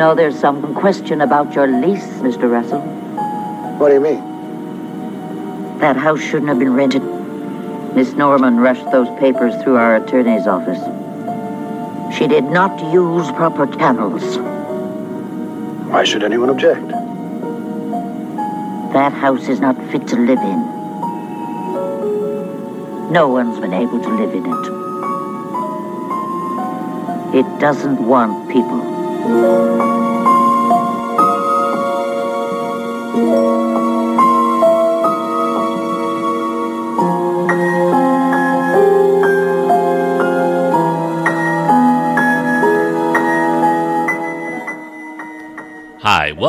know there's some question about your lease, Mr. Russell? What do you mean? That house shouldn't have been rented. Miss Norman rushed those papers through our attorney's office. She did not use proper channels. Why should anyone object? That house is not fit to live in. No one's been able to live in it. It doesn't want people.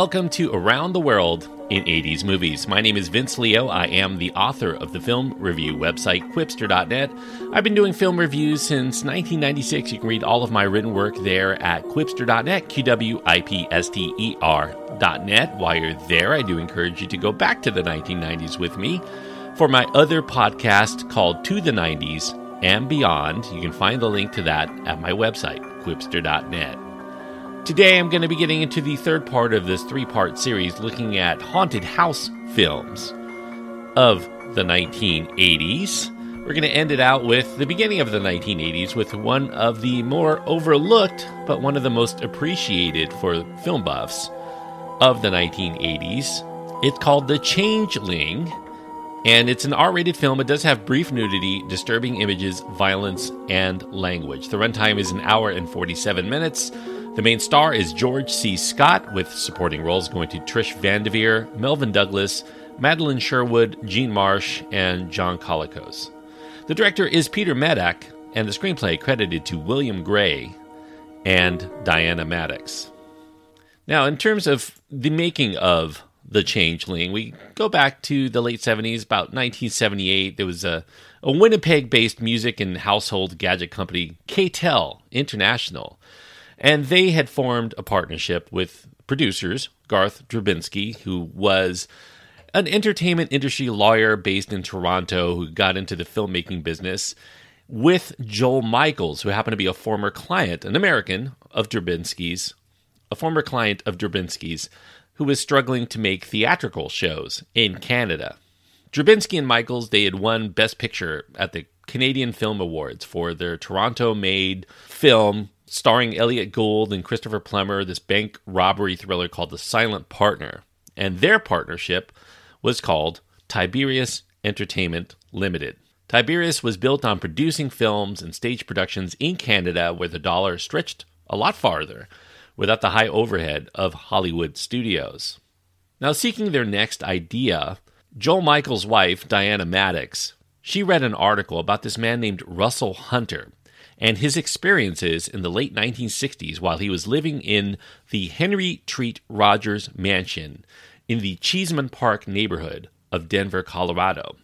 Welcome to Around the World in 80s Movies. My name is Vince Leo. I am the author of the film review website, Qwipster.net. I've been doing film reviews since 1996. You can read all of my written work there at Qwipster.net, Q W I P S T E R.net. While you're there, I do encourage you to go back to the 1990s with me for my other podcast called To the 90s and Beyond. You can find the link to that at my website, Qwipster.net. Today, I'm going to be getting into the third part of this three part series looking at haunted house films of the 1980s. We're going to end it out with the beginning of the 1980s with one of the more overlooked, but one of the most appreciated for film buffs of the 1980s. It's called The Changeling, and it's an R rated film. It does have brief nudity, disturbing images, violence, and language. The runtime is an hour and 47 minutes. The main star is George C. Scott, with supporting roles going to Trish Vanderveer, Melvyn Douglas, Madeline Sherwood, Jean Marsh, and John Colicos. The director is Peter Medak, and the screenplay credited to William Gray and Diana Maddox. Now, in terms of the making of The Changeling, we go back to the late 70s, about 1978. There was a, a Winnipeg based music and household gadget company, K-tel International and they had formed a partnership with producers, Garth Drabinsky, who was an entertainment industry lawyer based in Toronto who got into the filmmaking business, with Joel Michaels, who happened to be a former client, an American of Drabinsky's, a former client of Drabinsky's, who was struggling to make theatrical shows in Canada. Drabinsky and Michaels, they had won Best Picture at the Canadian Film Awards for their Toronto made film starring Elliott Gould and Christopher Plummer, this bank robbery thriller called The Silent Partner. And their partnership was called Tiberius Entertainment Limited. Tiberius was built on producing films and stage productions in Canada where the dollar stretched a lot farther without the high overhead of Hollywood studios. Now, seeking their next idea, Joel Michael's wife, Diana Maddox, she read an article about this man named Russell Hunter and his experiences in the late 1960s while he was living in the Henry Treat Rogers Mansion in the Cheesman Park neighborhood of Denver, Colorado.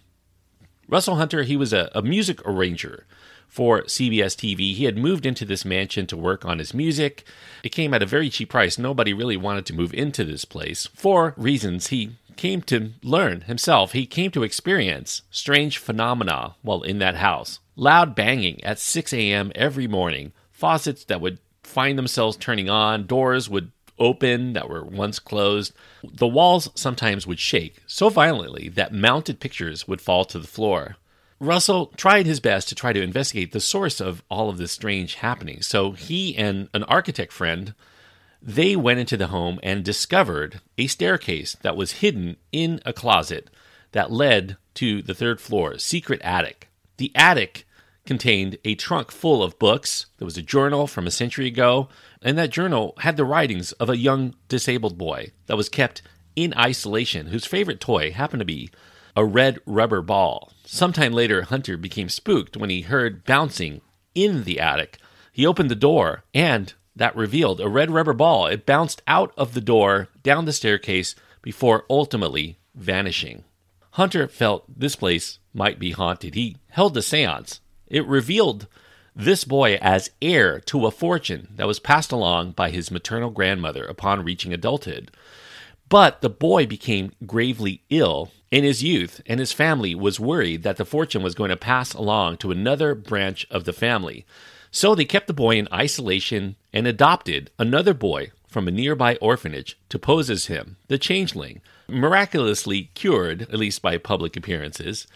Russell Hunter, he was a, a music arranger for CBS TV. He had moved into this mansion to work on his music. It came at a very cheap price. Nobody really wanted to move into this place for reasons he came to learn himself. He came to experience strange phenomena while in that house loud banging at 6 a.m. every morning, faucets that would find themselves turning on, doors would open that were once closed. The walls sometimes would shake so violently that mounted pictures would fall to the floor. Russell tried his best to try to investigate the source of all of this strange happening. So he and an architect friend they went into the home and discovered a staircase that was hidden in a closet that led to the third floor, secret attic. The attic contained a trunk full of books. There was a journal from a century ago, and that journal had the writings of a young disabled boy that was kept in isolation, whose favorite toy happened to be a red rubber ball. Sometime later, Hunter became spooked when he heard bouncing in the attic. He opened the door, and that revealed a red rubber ball. It bounced out of the door, down the staircase, before ultimately vanishing. Hunter felt this place might be haunted. He held a seance it revealed this boy as heir to a fortune that was passed along by his maternal grandmother upon reaching adulthood. But the boy became gravely ill in his youth, and his family was worried that the fortune was going to pass along to another branch of the family. So they kept the boy in isolation and adopted another boy from a nearby orphanage to pose as him, the changeling, miraculously cured, at least by public appearances.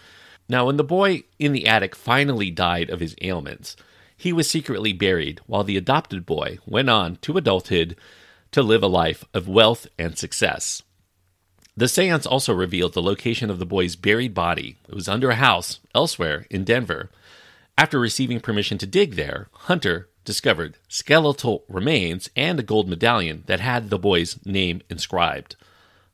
Now, when the boy in the attic finally died of his ailments, he was secretly buried while the adopted boy went on to adulthood to live a life of wealth and success. The seance also revealed the location of the boy's buried body. It was under a house elsewhere in Denver. After receiving permission to dig there, Hunter discovered skeletal remains and a gold medallion that had the boy's name inscribed.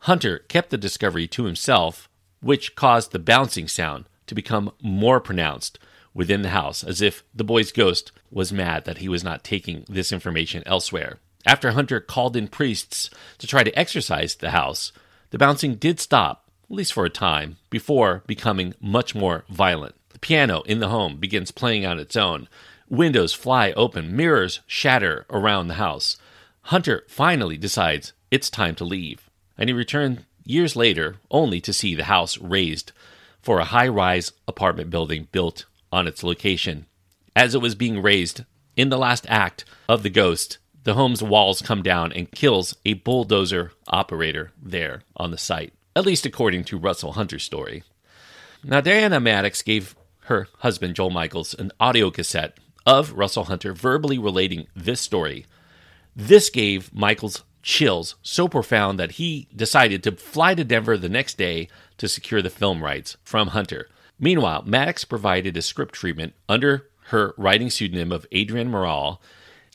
Hunter kept the discovery to himself, which caused the bouncing sound to become more pronounced within the house, as if the boy's ghost was mad that he was not taking this information elsewhere. After Hunter called in priests to try to exorcise the house, the bouncing did stop, at least for a time, before becoming much more violent. The piano in the home begins playing on its own. Windows fly open, mirrors shatter around the house. Hunter finally decides it's time to leave, and he returned years later only to see the house razed for a high rise apartment building built on its location. As it was being razed in the last act of The Ghost, the home's walls come down and kills a bulldozer operator there on the site, at least according to Russell Hunter's story. Now, Diana Maddox gave her husband Joel Michaels an audio cassette of Russell Hunter verbally relating this story. This gave Michaels chills so profound that he decided to fly to Denver the next day to secure the film rights from Hunter. Meanwhile, Maddox provided a script treatment under her writing pseudonym of Adrienne Morale,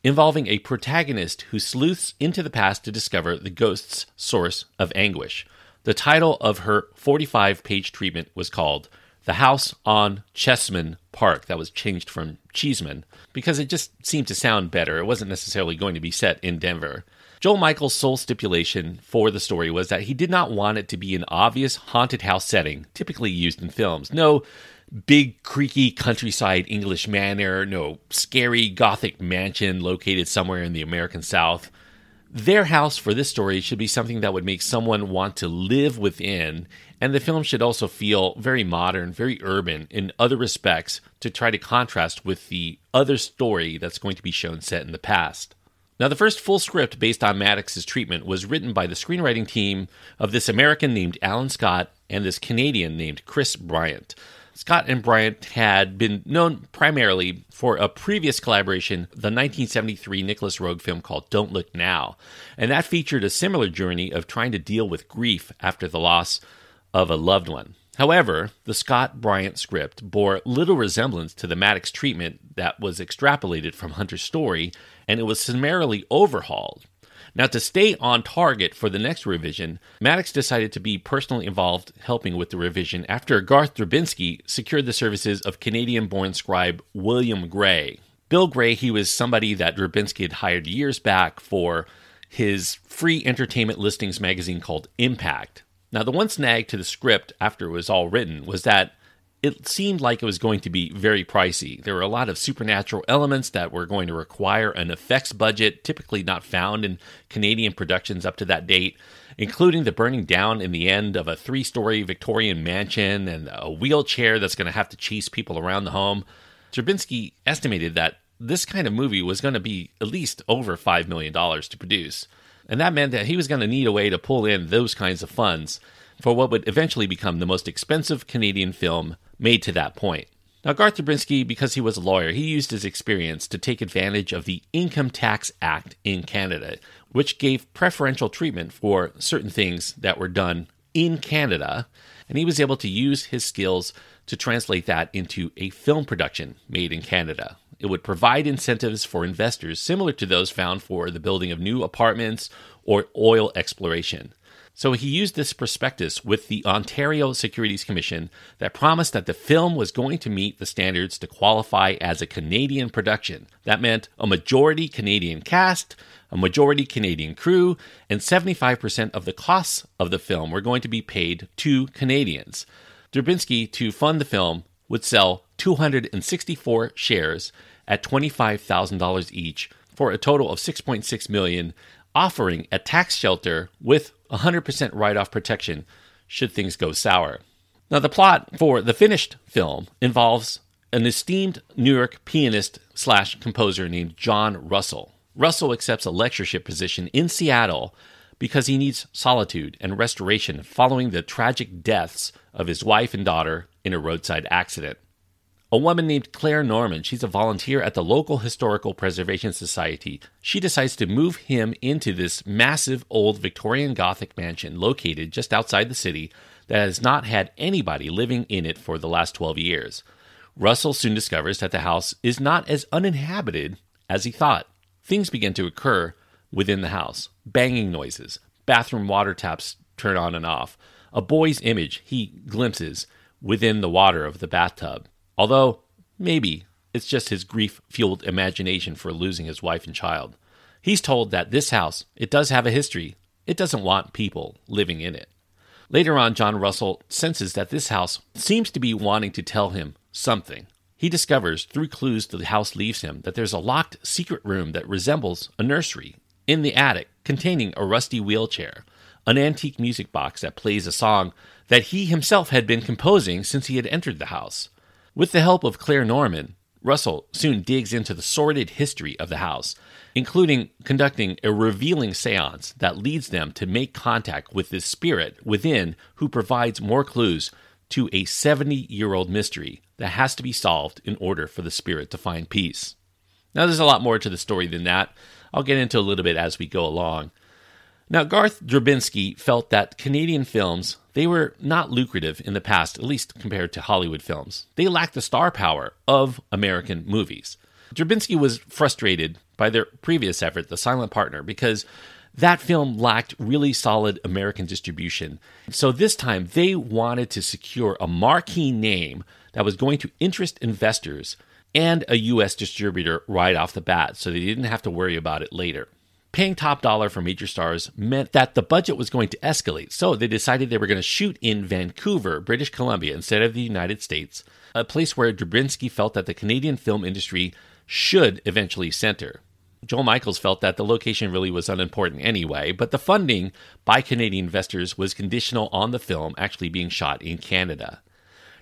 involving a protagonist who sleuths into the past to discover the ghost's source of anguish. The title of her 45 page treatment was called The House on Chessman Park. That was changed from Cheeseman because it just seemed to sound better. It wasn't necessarily going to be set in Denver. Joel Michaels' sole stipulation for the story was that he did not want it to be an obvious haunted house setting typically used in films. No big, creaky countryside English manor, no scary Gothic mansion located somewhere in the American South. Their house for this story should be something that would make someone want to live within, and the film should also feel very modern, very urban in other respects to try to contrast with the other story that's going to be shown set in the past. Now, the first full script based on Maddox's treatment was written by the screenwriting team of this American named Alan Scott and this Canadian named Chris Bryant. Scott and Bryant had been known primarily for a previous collaboration, the 1973 Nicolas Roeg film called Don't Look Now, and that featured a similar journey of trying to deal with grief after the loss of a loved one. However, the Scott Bryant script bore little resemblance to the Maddox treatment that was extrapolated from Hunter's story, and it was summarily overhauled. Now, to stay on target for the next revision, Maddox decided to be personally involved helping with the revision after Garth Drabinsky secured the services of Canadian born scribe William Gray. Bill Gray, he was somebody that Drabinsky had hired years back for his free entertainment listings magazine called Impact. Now, the one snag to the script after it was all written was that it seemed like it was going to be very pricey. There were a lot of supernatural elements that were going to require an effects budget typically not found in Canadian productions up to that date, including the burning down in the end of a three story Victorian mansion and a wheelchair that's going to have to chase people around the home. Drabinsky estimated that this kind of movie was going to be at least over $5 million to produce. And that meant that he was going to need a way to pull in those kinds of funds for what would eventually become the most expensive Canadian film made to that point. Now, Garth Drabinsky, because he was a lawyer, he used his experience to take advantage of the Income Tax Act in Canada, which gave preferential treatment for certain things that were done in Canada. And he was able to use his skills to translate that into a film production made in Canada. It would provide incentives for investors similar to those found for the building of new apartments or oil exploration. So he used this prospectus with the Ontario Securities Commission that promised that the film was going to meet the standards to qualify as a Canadian production. That meant a majority Canadian cast, a majority Canadian crew, and 75% of the costs of the film were going to be paid to Canadians. Drabinsky, to fund the film, would sell 264 shares at $25,000 each for a total of 6.6 million, offering a tax shelter with 100% write-off protection should things go sour. Now the plot for the finished film involves an esteemed New York pianist slash composer named John Russell. Russell accepts a lectureship position in Seattle because he needs solitude and restoration following the tragic deaths of his wife and daughter in a roadside accident. A woman named Claire Norman, she's a volunteer at the local Historical Preservation Society. She decides to move him into this massive old Victorian Gothic mansion located just outside the city that has not had anybody living in it for the last 12 years. Russell soon discovers that the house is not as uninhabited as he thought. Things begin to occur within the house banging noises, bathroom water taps turn on and off, a boy's image he glimpses within the water of the bathtub. Although, maybe it's just his grief fueled imagination for losing his wife and child. He's told that this house, it does have a history. It doesn't want people living in it. Later on, John Russell senses that this house seems to be wanting to tell him something. He discovers, through clues the house leaves him, that there's a locked secret room that resembles a nursery in the attic containing a rusty wheelchair, an antique music box that plays a song that he himself had been composing since he had entered the house. With the help of Claire Norman, Russell soon digs into the sordid history of the house, including conducting a revealing seance that leads them to make contact with this spirit within who provides more clues to a 70 year old mystery that has to be solved in order for the spirit to find peace. Now, there's a lot more to the story than that. I'll get into a little bit as we go along. Now, Garth Drabinsky felt that Canadian films, they were not lucrative in the past, at least compared to Hollywood films. They lacked the star power of American movies. Drabinsky was frustrated by their previous effort, The Silent Partner, because that film lacked really solid American distribution. So this time they wanted to secure a marquee name that was going to interest investors and a US distributor right off the bat so they didn't have to worry about it later. Paying top dollar for major stars meant that the budget was going to escalate, so they decided they were going to shoot in Vancouver, British Columbia, instead of the United States, a place where Drabinsky felt that the Canadian film industry should eventually center. Joel Michaels felt that the location really was unimportant anyway, but the funding by Canadian investors was conditional on the film actually being shot in Canada.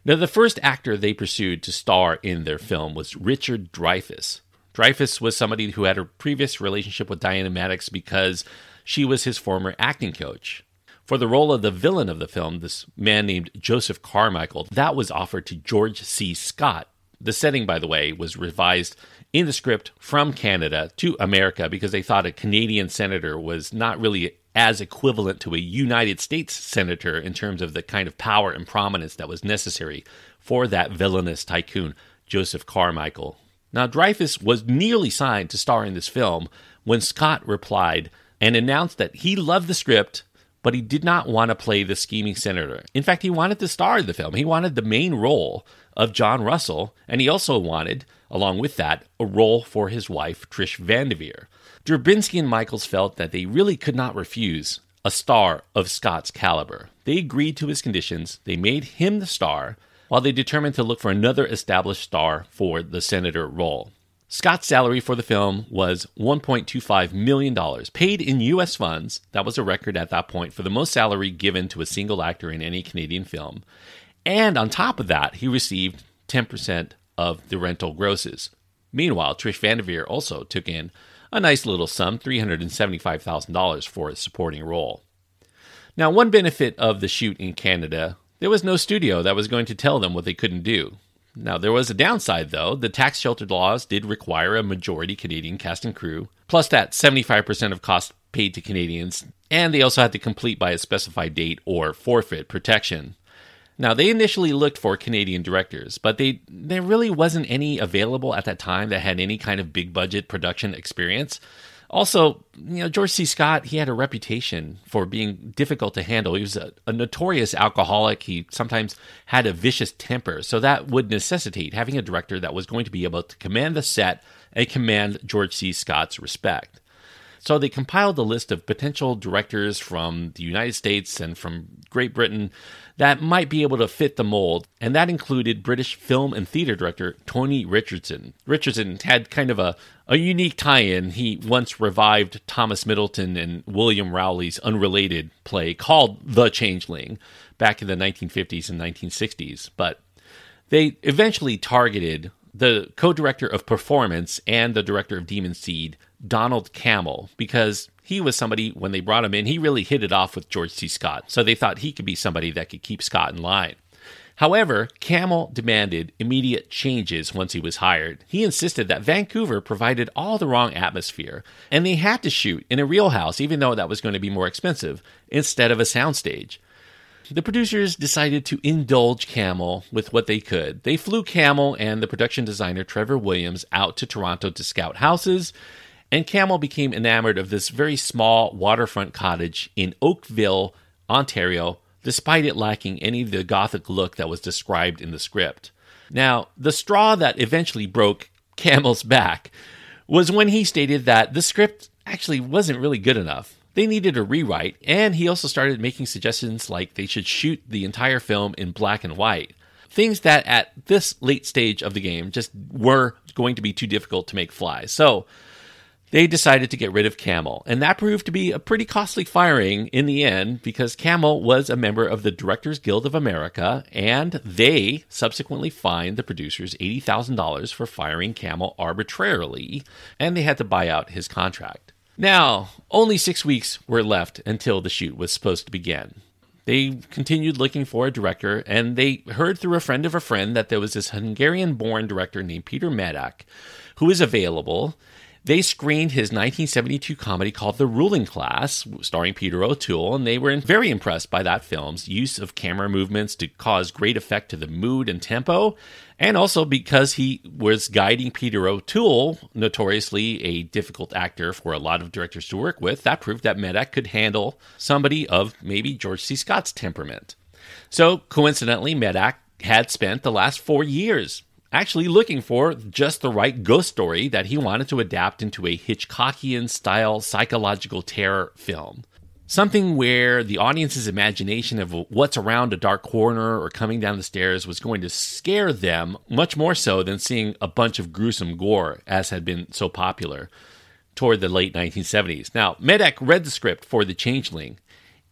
Now, the first actor they pursued to star in their film was Richard Dreyfuss. Dreyfuss was somebody who had a previous relationship with Diana Maddox because she was his former acting coach. For the role of the villain of the film, this man named Joseph Carmichael, that was offered to George C. Scott. The setting, by the way, was revised in the script from Canada to America because they thought a Canadian senator was not really as equivalent to a United States senator in terms of the kind of power and prominence that was necessary for that villainous tycoon, Joseph Carmichael. Now, Dreyfuss was nearly signed to star in this film when Scott replied and announced that he loved the script, but he did not want to play the scheming senator. In fact, he wanted to star in the film. He wanted the main role of John Russell, and he also wanted, along with that, a role for his wife, Trish Van Devere. Drabinsky and Michaels felt that they really could not refuse a star of Scott's caliber. They agreed to his conditions, they made him the star, while they determined to look for another established star for the senator role. Scott's salary for the film was $1.25 million, paid in U.S. funds. That was a record at that point for the most salary given to a single actor in any Canadian film. And on top of that, he received 10% of the rental grosses. Meanwhile, Trish Van Devere also took in a nice little sum, $375,000 for a supporting role. Now, one benefit of the shoot in Canada there was no studio that was going to tell them what they couldn't do. Now, there was a downside, though. The tax sheltered laws did require a majority Canadian cast and crew, plus that 75% of costs paid to Canadians, and they also had to complete by a specified date or forfeit protection. Now, they initially looked for Canadian directors, but they, there really wasn't any available at that time that had any kind of big budget production experience. Also, you know, George C. Scott, he had a reputation for being difficult to handle. He was a, a, notorious alcoholic. He sometimes had a vicious temper. So that would necessitate having a director that was going to be able to command the set and command George C. Scott's respect. So they compiled a list of potential directors from the United States and from Great Britain that might be able to fit the mold, and that included British film and theater director Tony Richardson. Richardson had kind of a, a unique tie in. He once revived Thomas Middleton and William Rowley's unrelated play called The Changeling back in the 1950s and 1960s, but they eventually targeted the co director of performance and the director of Demon Seed Donald Cammell because he was somebody, when they brought him in, he really hit it off with George C. Scott. So they thought he could be somebody that could keep Scott in line. However, Cammell demanded immediate changes once he was hired. He insisted that Vancouver provided all the wrong atmosphere, and they had to shoot in a real house, even though that was going to be more expensive, instead of a soundstage. The producers decided to indulge Cammell with what they could. They flew Cammell and the production designer Trevor Williams out to Toronto to scout houses, and Cammell became enamored of this very small waterfront cottage in Oakville, Ontario, despite it lacking any of the Gothic look that was described in the script. Now, the straw that eventually broke Cammell's back was when he stated that the script actually wasn't really good enough. They needed a rewrite, and he also started making suggestions like they should shoot the entire film in black and white. Things that at this late stage of the game just were going to be too difficult to make fly. So, they decided to get rid of Cammell. and that proved to be a pretty costly firing in the end because Cammell was a member of the Directors Guild of America, and they subsequently fined the producers $80,000 for firing Cammell arbitrarily, and they had to buy out his contract. Now, only six weeks were left until the shoot was supposed to begin. They continued looking for a director, and they heard through a friend of a friend that there was this Hungarian born director named Peter Medak who was available they screened his 1972 comedy called The Ruling Class, starring Peter O'Toole, and they were very impressed by that film's use of camera movements to cause great effect to the mood and tempo, and also because he was guiding Peter O'Toole, notoriously a difficult actor for a lot of directors to work with, that proved that Medak could handle somebody of maybe George C. Scott's temperament. So, coincidentally, Medak had spent the last four years actually looking for just the right ghost story that he wanted to adapt into a Hitchcockian style psychological terror film. Something where the audience's imagination of what's around a dark corner or coming down the stairs was going to scare them much more so than seeing a bunch of gruesome gore, as had been so popular toward the late 1970s. Now, Medak read the script for The Changeling,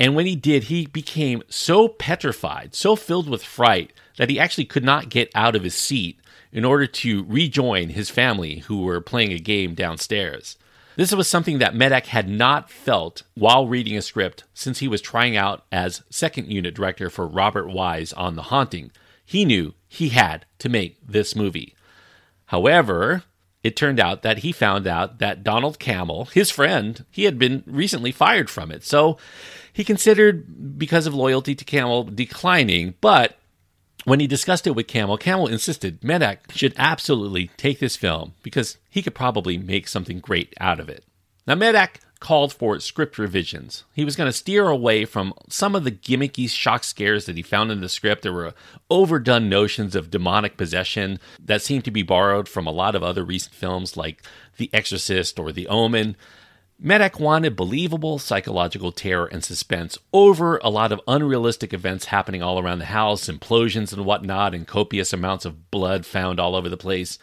and when he did, he became so petrified, so filled with fright, that he actually could not get out of his seat in order to rejoin his family who were playing a game downstairs. This was something that Medak had not felt while reading a script since he was trying out as second unit director for Robert Wise on The Haunting. He knew he had to make this movie. However, it turned out that he found out that Donald Cammell, his friend, he had been recently fired from it. So he considered, because of loyalty to Cammell, declining, but when he discussed it with Cammell, Cammell insisted Medak should absolutely take this film because he could probably make something great out of it. Now, Medak called for script revisions. He was going to steer away from some of the gimmicky shock scares that he found in the script. There were overdone notions of demonic possession that seemed to be borrowed from a lot of other recent films like The Exorcist or The Omen. Medak wanted believable psychological terror and suspense over a lot of unrealistic events happening all around the house, implosions and whatnot, and copious amounts of blood found all over the place.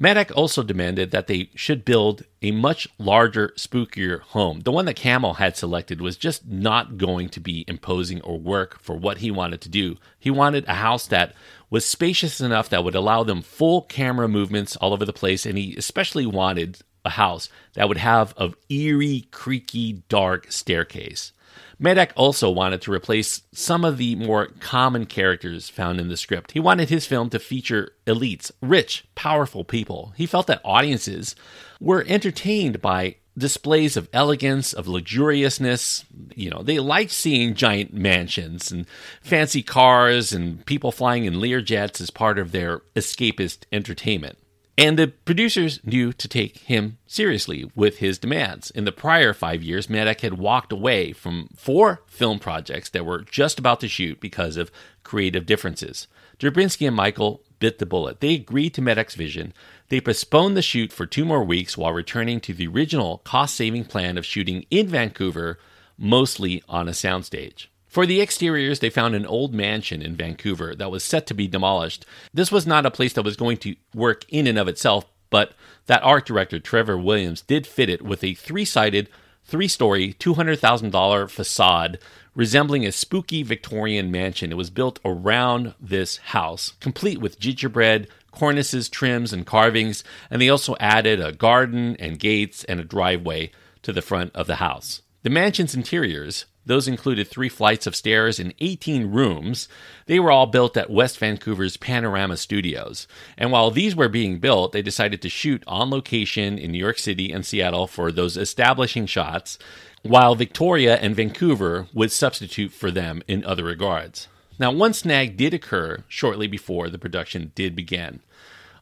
Medak also demanded that they should build a much larger, spookier home. The one that Cammell had selected was just not going to be imposing or work for what he wanted to do. He wanted a house that was spacious enough that would allow them full camera movements all over the place, and he especially wanted a house that would have a eerie, creaky, dark staircase. Medak also wanted to replace some of the more common characters found in the script. He wanted his film to feature elites, rich, powerful people. He felt that audiences were entertained by displays of elegance, of luxuriousness. You know, they liked seeing giant mansions and fancy cars and people flying in Learjets as part of their escapist entertainment. And the producers knew to take him seriously with his demands. In the prior five years, Medak had walked away from four film projects that were just about to shoot because of creative differences. Drabinsky and Michael bit the bullet. They agreed to Medak's vision. They postponed the shoot for two more weeks while returning to the original cost saving plan of shooting in Vancouver, mostly on a soundstage. For the exteriors, they found an old mansion in Vancouver that was set to be demolished. This was not a place that was going to work in and of itself, but that art director Trevor Williams did fit it with a three sided three story, $200,000 facade resembling a spooky Victorian mansion. It was built around this house, complete with gingerbread, cornices, trims, and carvings, and they also added a garden and gates and a driveway to the front of the house. The mansion's interiors, those included three flights of stairs and 18 rooms. They were all built at West Vancouver's Panorama Studios. And while these were being built, they decided to shoot on location in New York City and Seattle for those establishing shots while Victoria and Vancouver would substitute for them in other regards. Now, one snag did occur shortly before the production did begin.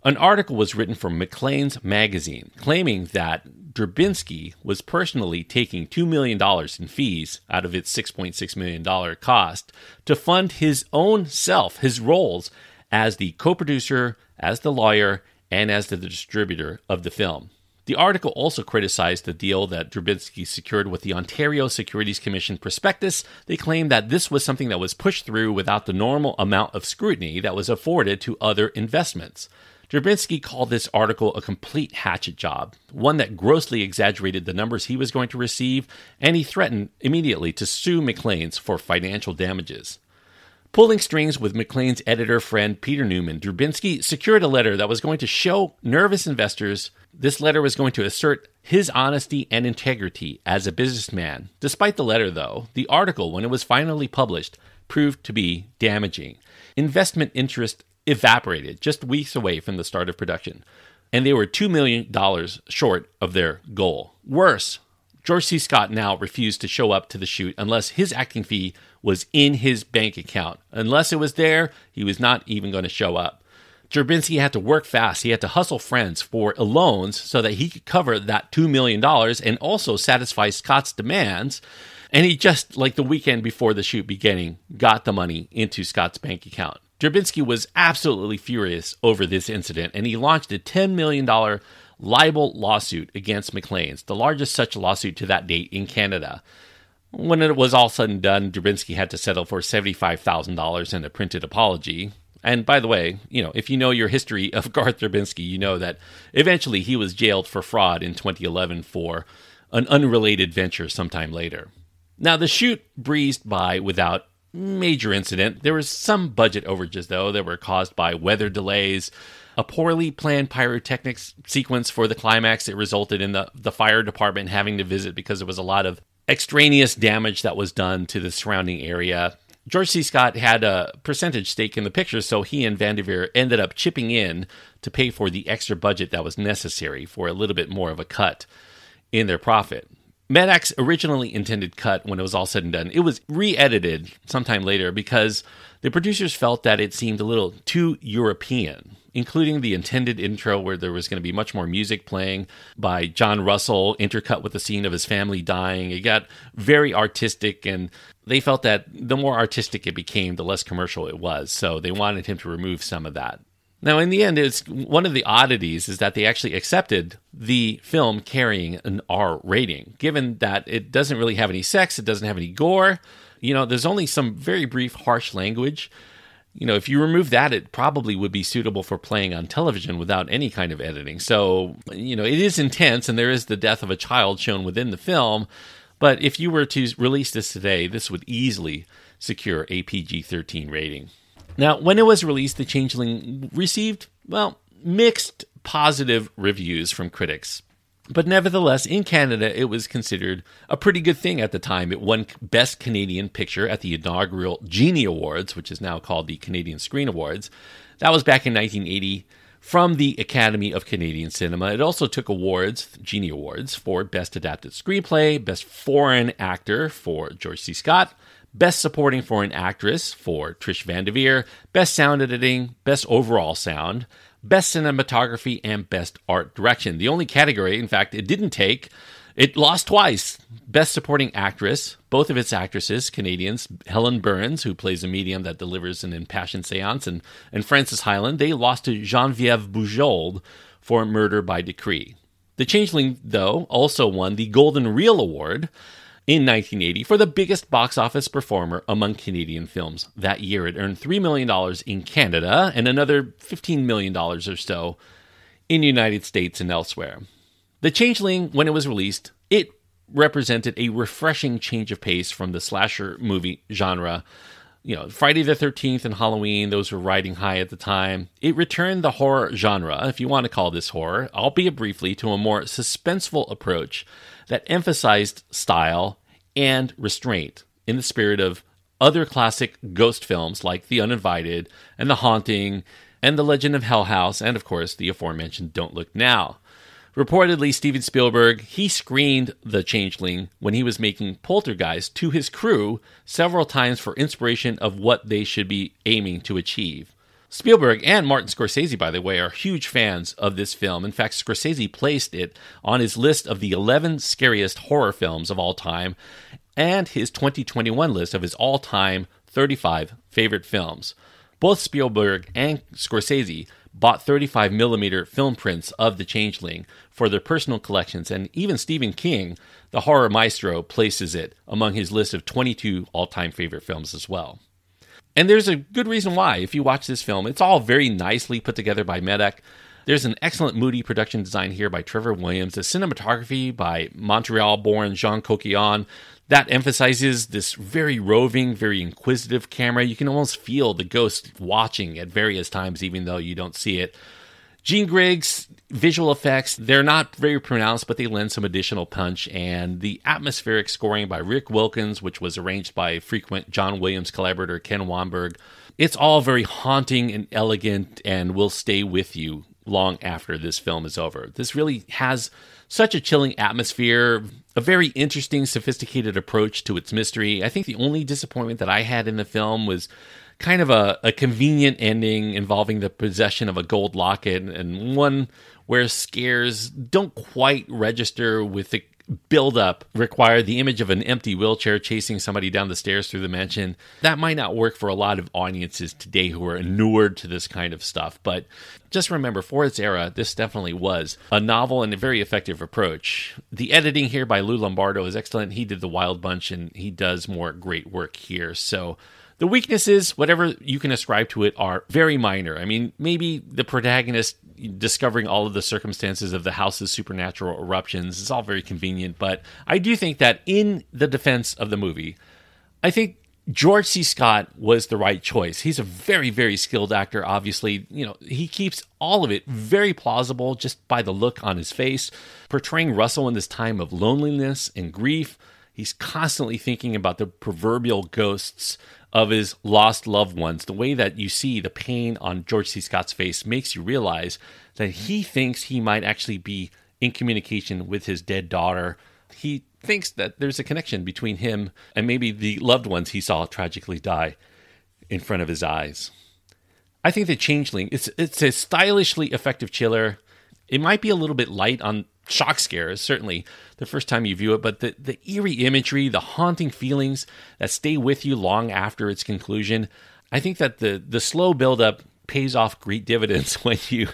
An article was written for Maclean's magazine claiming that Drabinsky was personally taking $2 million in fees out of its $6.6 million cost to fund his own self, his roles as the co producer, as the lawyer, and as the distributor of the film. The article also criticized the deal that Drabinsky secured with the Ontario Securities Commission prospectus. They claimed that this was something that was pushed through without the normal amount of scrutiny that was afforded to other investments. Drabinsky called this article a complete hatchet job, one that grossly exaggerated the numbers he was going to receive, and he threatened immediately to sue Maclean's for financial damages. Pulling strings with Maclean's editor friend Peter Newman, Drabinsky secured a letter that was going to show nervous investors this letter was going to assert his honesty and integrity as a businessman. Despite the letter, though, the article, when it was finally published, proved to be damaging. Investment interest evaporated just weeks away from the start of production, and they were $2 million short of their goal. Worse, George C. Scott now refused to show up to the shoot unless his acting fee was in his bank account. Unless it was there, he was not even going to show up. Drabinsky had to work fast. He had to hustle friends for loans so that he could cover that $2 million and also satisfy Scott's demands. And he just, like the weekend before the shoot beginning, got the money into Scott's bank account. Drabinsky was absolutely furious over this incident and he launched a $10 million libel lawsuit against Maclean's, the largest such lawsuit to that date in Canada. When it was all said and done, Drabinsky had to settle for $75,000 and a printed apology. And by the way, you know, if you know your history of Garth Drabinsky, you know that eventually he was jailed for fraud in 2011 for an unrelated venture sometime later. Now, the shoot breezed by without major incident. There was some budget overages, though, that were caused by weather delays, a poorly planned pyrotechnics sequence for the climax that resulted in the, the fire department having to visit because there was a lot of extraneous damage that was done to the surrounding area. George C. Scott had a percentage stake in the picture, so he and Van Devere ended up chipping in to pay for the extra budget that was necessary for a little bit more of a cut in their profit. Medak's originally intended cut, when it was all said and done, it was re edited sometime later because the producers felt that it seemed a little too European, including the intended intro where there was going to be much more music playing by John Russell, intercut with the scene of his family dying. It got very artistic, and they felt that the more artistic it became, the less commercial it was. So they wanted him to remove some of that. Now, in the end, it's one of the oddities is that they actually accepted the film carrying an R rating, given that it doesn't really have any sex, it doesn't have any gore. You know, there's only some very brief, harsh language. You know, if you remove that, it probably would be suitable for playing on television without any kind of editing. So, you know, it is intense, and there is the death of a child shown within the film. But if you were to release this today, this would easily secure a PG 13 rating. Now, when it was released, The Changeling received, well, mixed positive reviews from critics. But nevertheless, in Canada, it was considered a pretty good thing at the time. It won Best Canadian Picture at the inaugural Genie Awards, which is now called the Canadian Screen Awards. That was back in 1980 from the Academy of Canadian Cinema. It also took awards, Genie Awards, for Best Adapted Screenplay, Best Foreign Actor for George C. Scott, Best Supporting Foreign Actress for Trish Van Devere, Best Sound Editing, Best Overall Sound, Best Cinematography, and Best Art Direction. The only category, in fact, it didn't take, it lost twice. Best Supporting Actress, both of its actresses, Canadians, Helen Burns, who plays a medium that delivers an impassioned seance, and, and Frances Hyland, they lost to Geneviève Bujold for Murder by Decree. The Changeling, though, also won the Golden Reel Award in 1980 for the biggest box office performer among Canadian films. That year, it earned $3 million in Canada and another $15 million or so in the United States and elsewhere. The Changeling, when it was released, it represented a refreshing change of pace from the slasher movie genre. You know, Friday the 13th and Halloween, those were riding high at the time. It returned the horror genre, if you want to call this horror, albeit briefly, to a more suspenseful approach that emphasized style and restraint in the spirit of other classic ghost films like The Uninvited and The Haunting and The Legend of Hell House, and of course the aforementioned Don't Look Now. Reportedly, Steven Spielberg, he screened The Changeling when he was making Poltergeist to his crew several times for inspiration of what they should be aiming to achieve. Spielberg and Martin Scorsese, by the way, are huge fans of this film. In fact, Scorsese placed it on his list of the 11 scariest horror films of all time and his 2021 list of his all time 35 favorite films. Both Spielberg and Scorsese bought 35 millimeter film prints of The Changeling for their personal collections, and even Stephen King, the horror maestro, places it among his list of 22 all time favorite films as well. And there's a good reason why. If you watch this film, it's all very nicely put together by Medak. There's an excellent moody production design here by Trevor Williams, the cinematography by Montreal born Jean Coquillon that emphasizes this very roving, very inquisitive camera. You can almost feel the ghost watching at various times, even though you don't see it. Gene Griggs visual effects, they're not very pronounced, but they lend some additional punch. And the atmospheric scoring by Rick Wilkins, which was arranged by frequent John Williams collaborator Ken Wannberg, it's all very haunting and elegant and will stay with you long after this film is over. This really has such a chilling atmosphere, a very interesting, sophisticated approach to its mystery. I think the only disappointment that I had in the film was kind of a, a convenient ending involving the possession of a gold locket and one where scares don't quite register with the build up require the image of an empty wheelchair chasing somebody down the stairs through the mansion. That might not work for a lot of audiences today who are inured to this kind of stuff. But just remember, for its era, this definitely was a novel and a very effective approach. The editing here by Lou Lombardo is excellent. He did The Wild Bunch and he does more great work here. So the weaknesses, whatever you can ascribe to it, are very minor. I mean, maybe the protagonist discovering all of the circumstances of the house's supernatural eruptions is all very convenient, but I do think that in the defense of the movie, I think George C. Scott was the right choice. He's a very, very skilled actor, obviously. You know, he keeps all of it very plausible just by the look on his face, portraying Russell in this time of loneliness and grief. He's constantly thinking about the proverbial ghosts of his lost loved ones, the way that you see the pain on George C. Scott's face makes you realize that he thinks he might actually be in communication with his dead daughter. He thinks that there's a connection between him and maybe the loved ones he saw tragically die in front of his eyes. I think the Changeling it's it's a stylishly effective chiller. It might be a little bit light on shock scares, certainly the first time you view it, but the, the eerie imagery, the haunting feelings that stay with you long after its conclusion, I think that the the slow buildup pays off great dividends when you,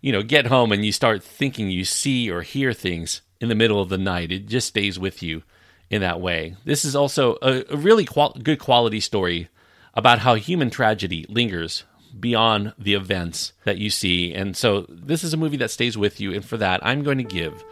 you know, get home and you start thinking you see or hear things in the middle of the night. It just stays with you in that way. This is also a, a really qual- good quality story about how human tragedy lingers beyond the events that you see. And so this is a movie that stays with you. And for that, I'm going to give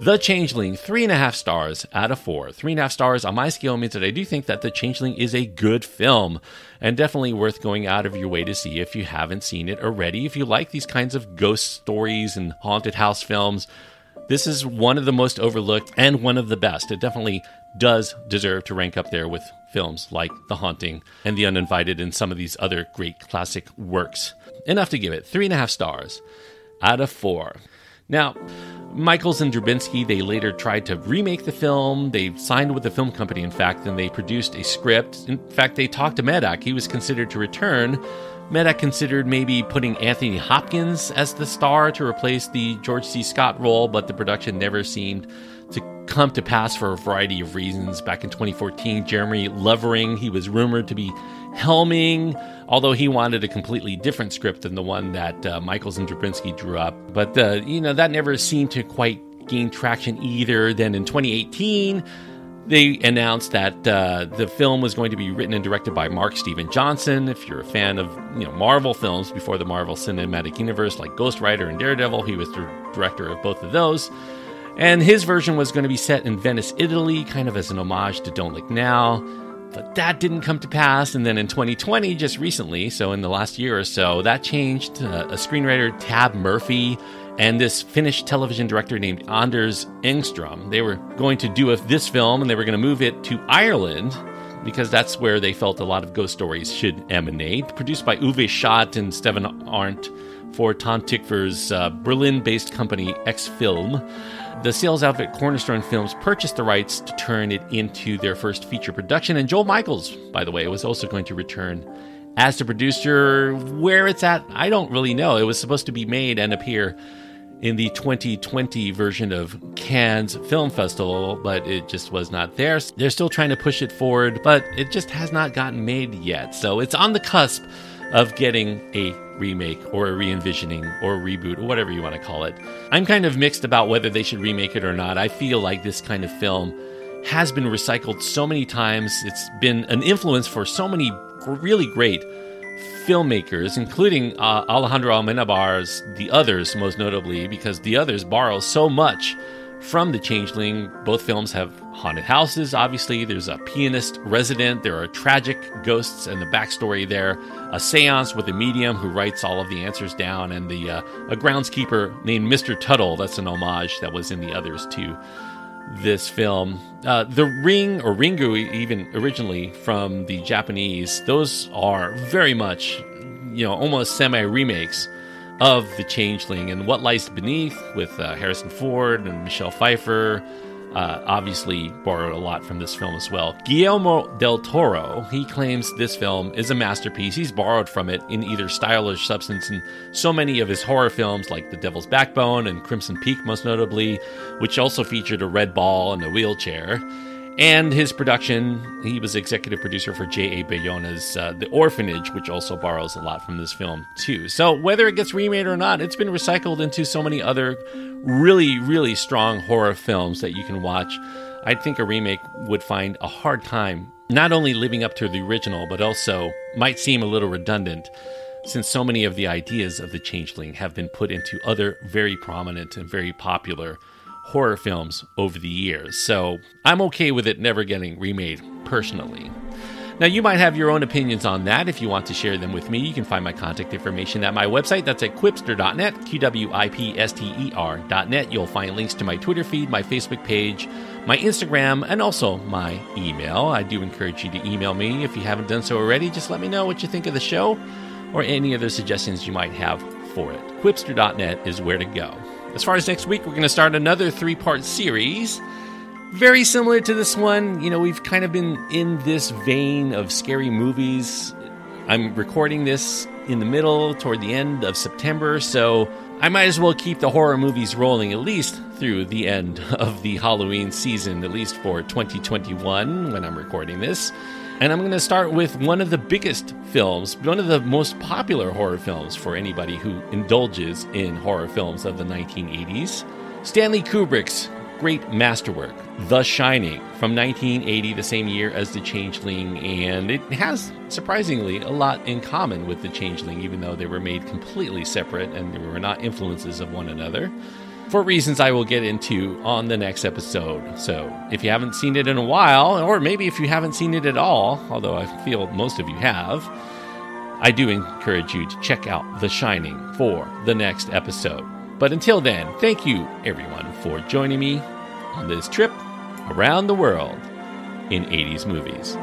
The Changeling three and a half stars out of four. Three and a half stars on my scale means that I do think that The Changeling is a good film and definitely worth going out of your way to see if you haven't seen it already. If you like these kinds of ghost stories and haunted house films, this is one of the most overlooked and one of the best. It definitely does deserve to rank up there with films like The Haunting and The Uninvited and some of these other great classic works. Enough to give it three and a half stars out of four. Now, Michaels and Drabinsky, they later tried to remake the film. They signed with the film company, in fact, and they produced a script. In fact, they talked to Medak. He was considered to return. Medak considered maybe putting Anthony Hopkins as the star to replace the George C. Scott role, but the production never seemed to come to pass for a variety of reasons. Back in 2014, Jeremy Lovering, he was rumored to be helming, although he wanted a completely different script than the one that uh, Michaels and Drabinsky drew up. But, uh, you know, that never seemed to quite gain traction either. Then in 2018, they announced that uh, the film was going to be written and directed by Mark Steven Johnson. If you're a fan of you know Marvel films before the Marvel Cinematic Universe, like Ghost Rider and Daredevil, he was the director of both of those. And his version was going to be set in Venice, Italy, kind of as an homage to Don't Look Now. But that didn't come to pass. And then in 2020, just recently, so in the last year or so, that changed. Uh, a screenwriter, Tab Murphy, and this Finnish television director named Anders Engström, they were going to do this film and they were going to move it to Ireland because that's where they felt a lot of ghost stories should emanate. Produced by Uwe Schott and Stefan Arndt for Tom Tykwer's uh, Berlin based company X Film. The sales outfit Cornerstone Films purchased the rights to turn it into their first feature production, and Joel Michaels, by the way, was also going to return as the producer. Where it's at, I don't really know. It was supposed to be made and appear in the 2020 version of Cannes Film Festival, but it just was not there. They're still trying to push it forward, but it just has not gotten made yet. So it's on the cusp of getting a remake or a re envisioning or reboot or whatever you want to call it. I'm kind of mixed about whether they should remake it or not. I feel like this kind of film has been recycled so many times, it's been an influence for so many really great filmmakers, including uh, Alejandro Amenabar's The Others, most notably, because The Others borrows so much from The Changeling. Both films have haunted houses, obviously. There's a pianist resident. There are tragic ghosts and the backstory there. A seance with a medium who writes all of the answers down, and the uh, a groundskeeper named Mr. Tuttle. That's an homage that was in The Others, too this film. Uh, the Ring or Ringu, even originally from the Japanese, those are very much, you know, almost semi remakes of The Changeling and What Lies Beneath with uh, Harrison Ford and Michelle Pfeiffer uh, obviously borrowed a lot from this film as well. Guillermo del Toro, he claims this film is a masterpiece. He's borrowed from it in either style or substance in so many of his horror films, like The Devil's Backbone and Crimson Peak, most notably, which also featured a red ball and a wheelchair. And his production, he was executive producer for J.A. Bayona's uh, The Orphanage, which also borrows a lot from this film, too. So, whether it gets remade or not, it's been recycled into so many other really, really strong horror films that you can watch. I think a remake would find a hard time not only living up to the original, but also might seem a little redundant since so many of the ideas of the Changeling have been put into other very prominent and very popular horror films over the years. So I'm okay with it never getting remade personally. Now, you might have your own opinions on that. If you want to share them with me, you can find my contact information at my website. That's at qwipster.net, Q W I P S T E R.net. You'll find links to my Twitter feed, my Facebook page, my Instagram, and also my email. I do encourage you to email me if you haven't done so already. Just let me know what you think of the show or any other suggestions you might have for it. Qwipster.net is where to go. As far as next week, we're going to start another three part series very similar to this one. You know, we've kind of been in this vein of scary movies. I'm recording this in the middle, toward the end of September, so I might as well keep the horror movies rolling at least through the end of the Halloween season, at least for 2021 when I'm recording this. And I'm going to start with one of the biggest films, one of the most popular horror films for anybody who indulges in horror films of the 1980s Stanley Kubrick's great masterwork, The Shining, from 1980, the same year as The Changeling, and it has surprisingly a lot in common with The Changeling, even though they were made completely separate and they were not influences of one another. For reasons I will get into on the next episode. So, if you haven't seen it in a while, or maybe if you haven't seen it at all, although I feel most of you have, I do encourage you to check out The Shining for the next episode. But until then, thank you everyone for joining me on this trip around the world in 80s movies.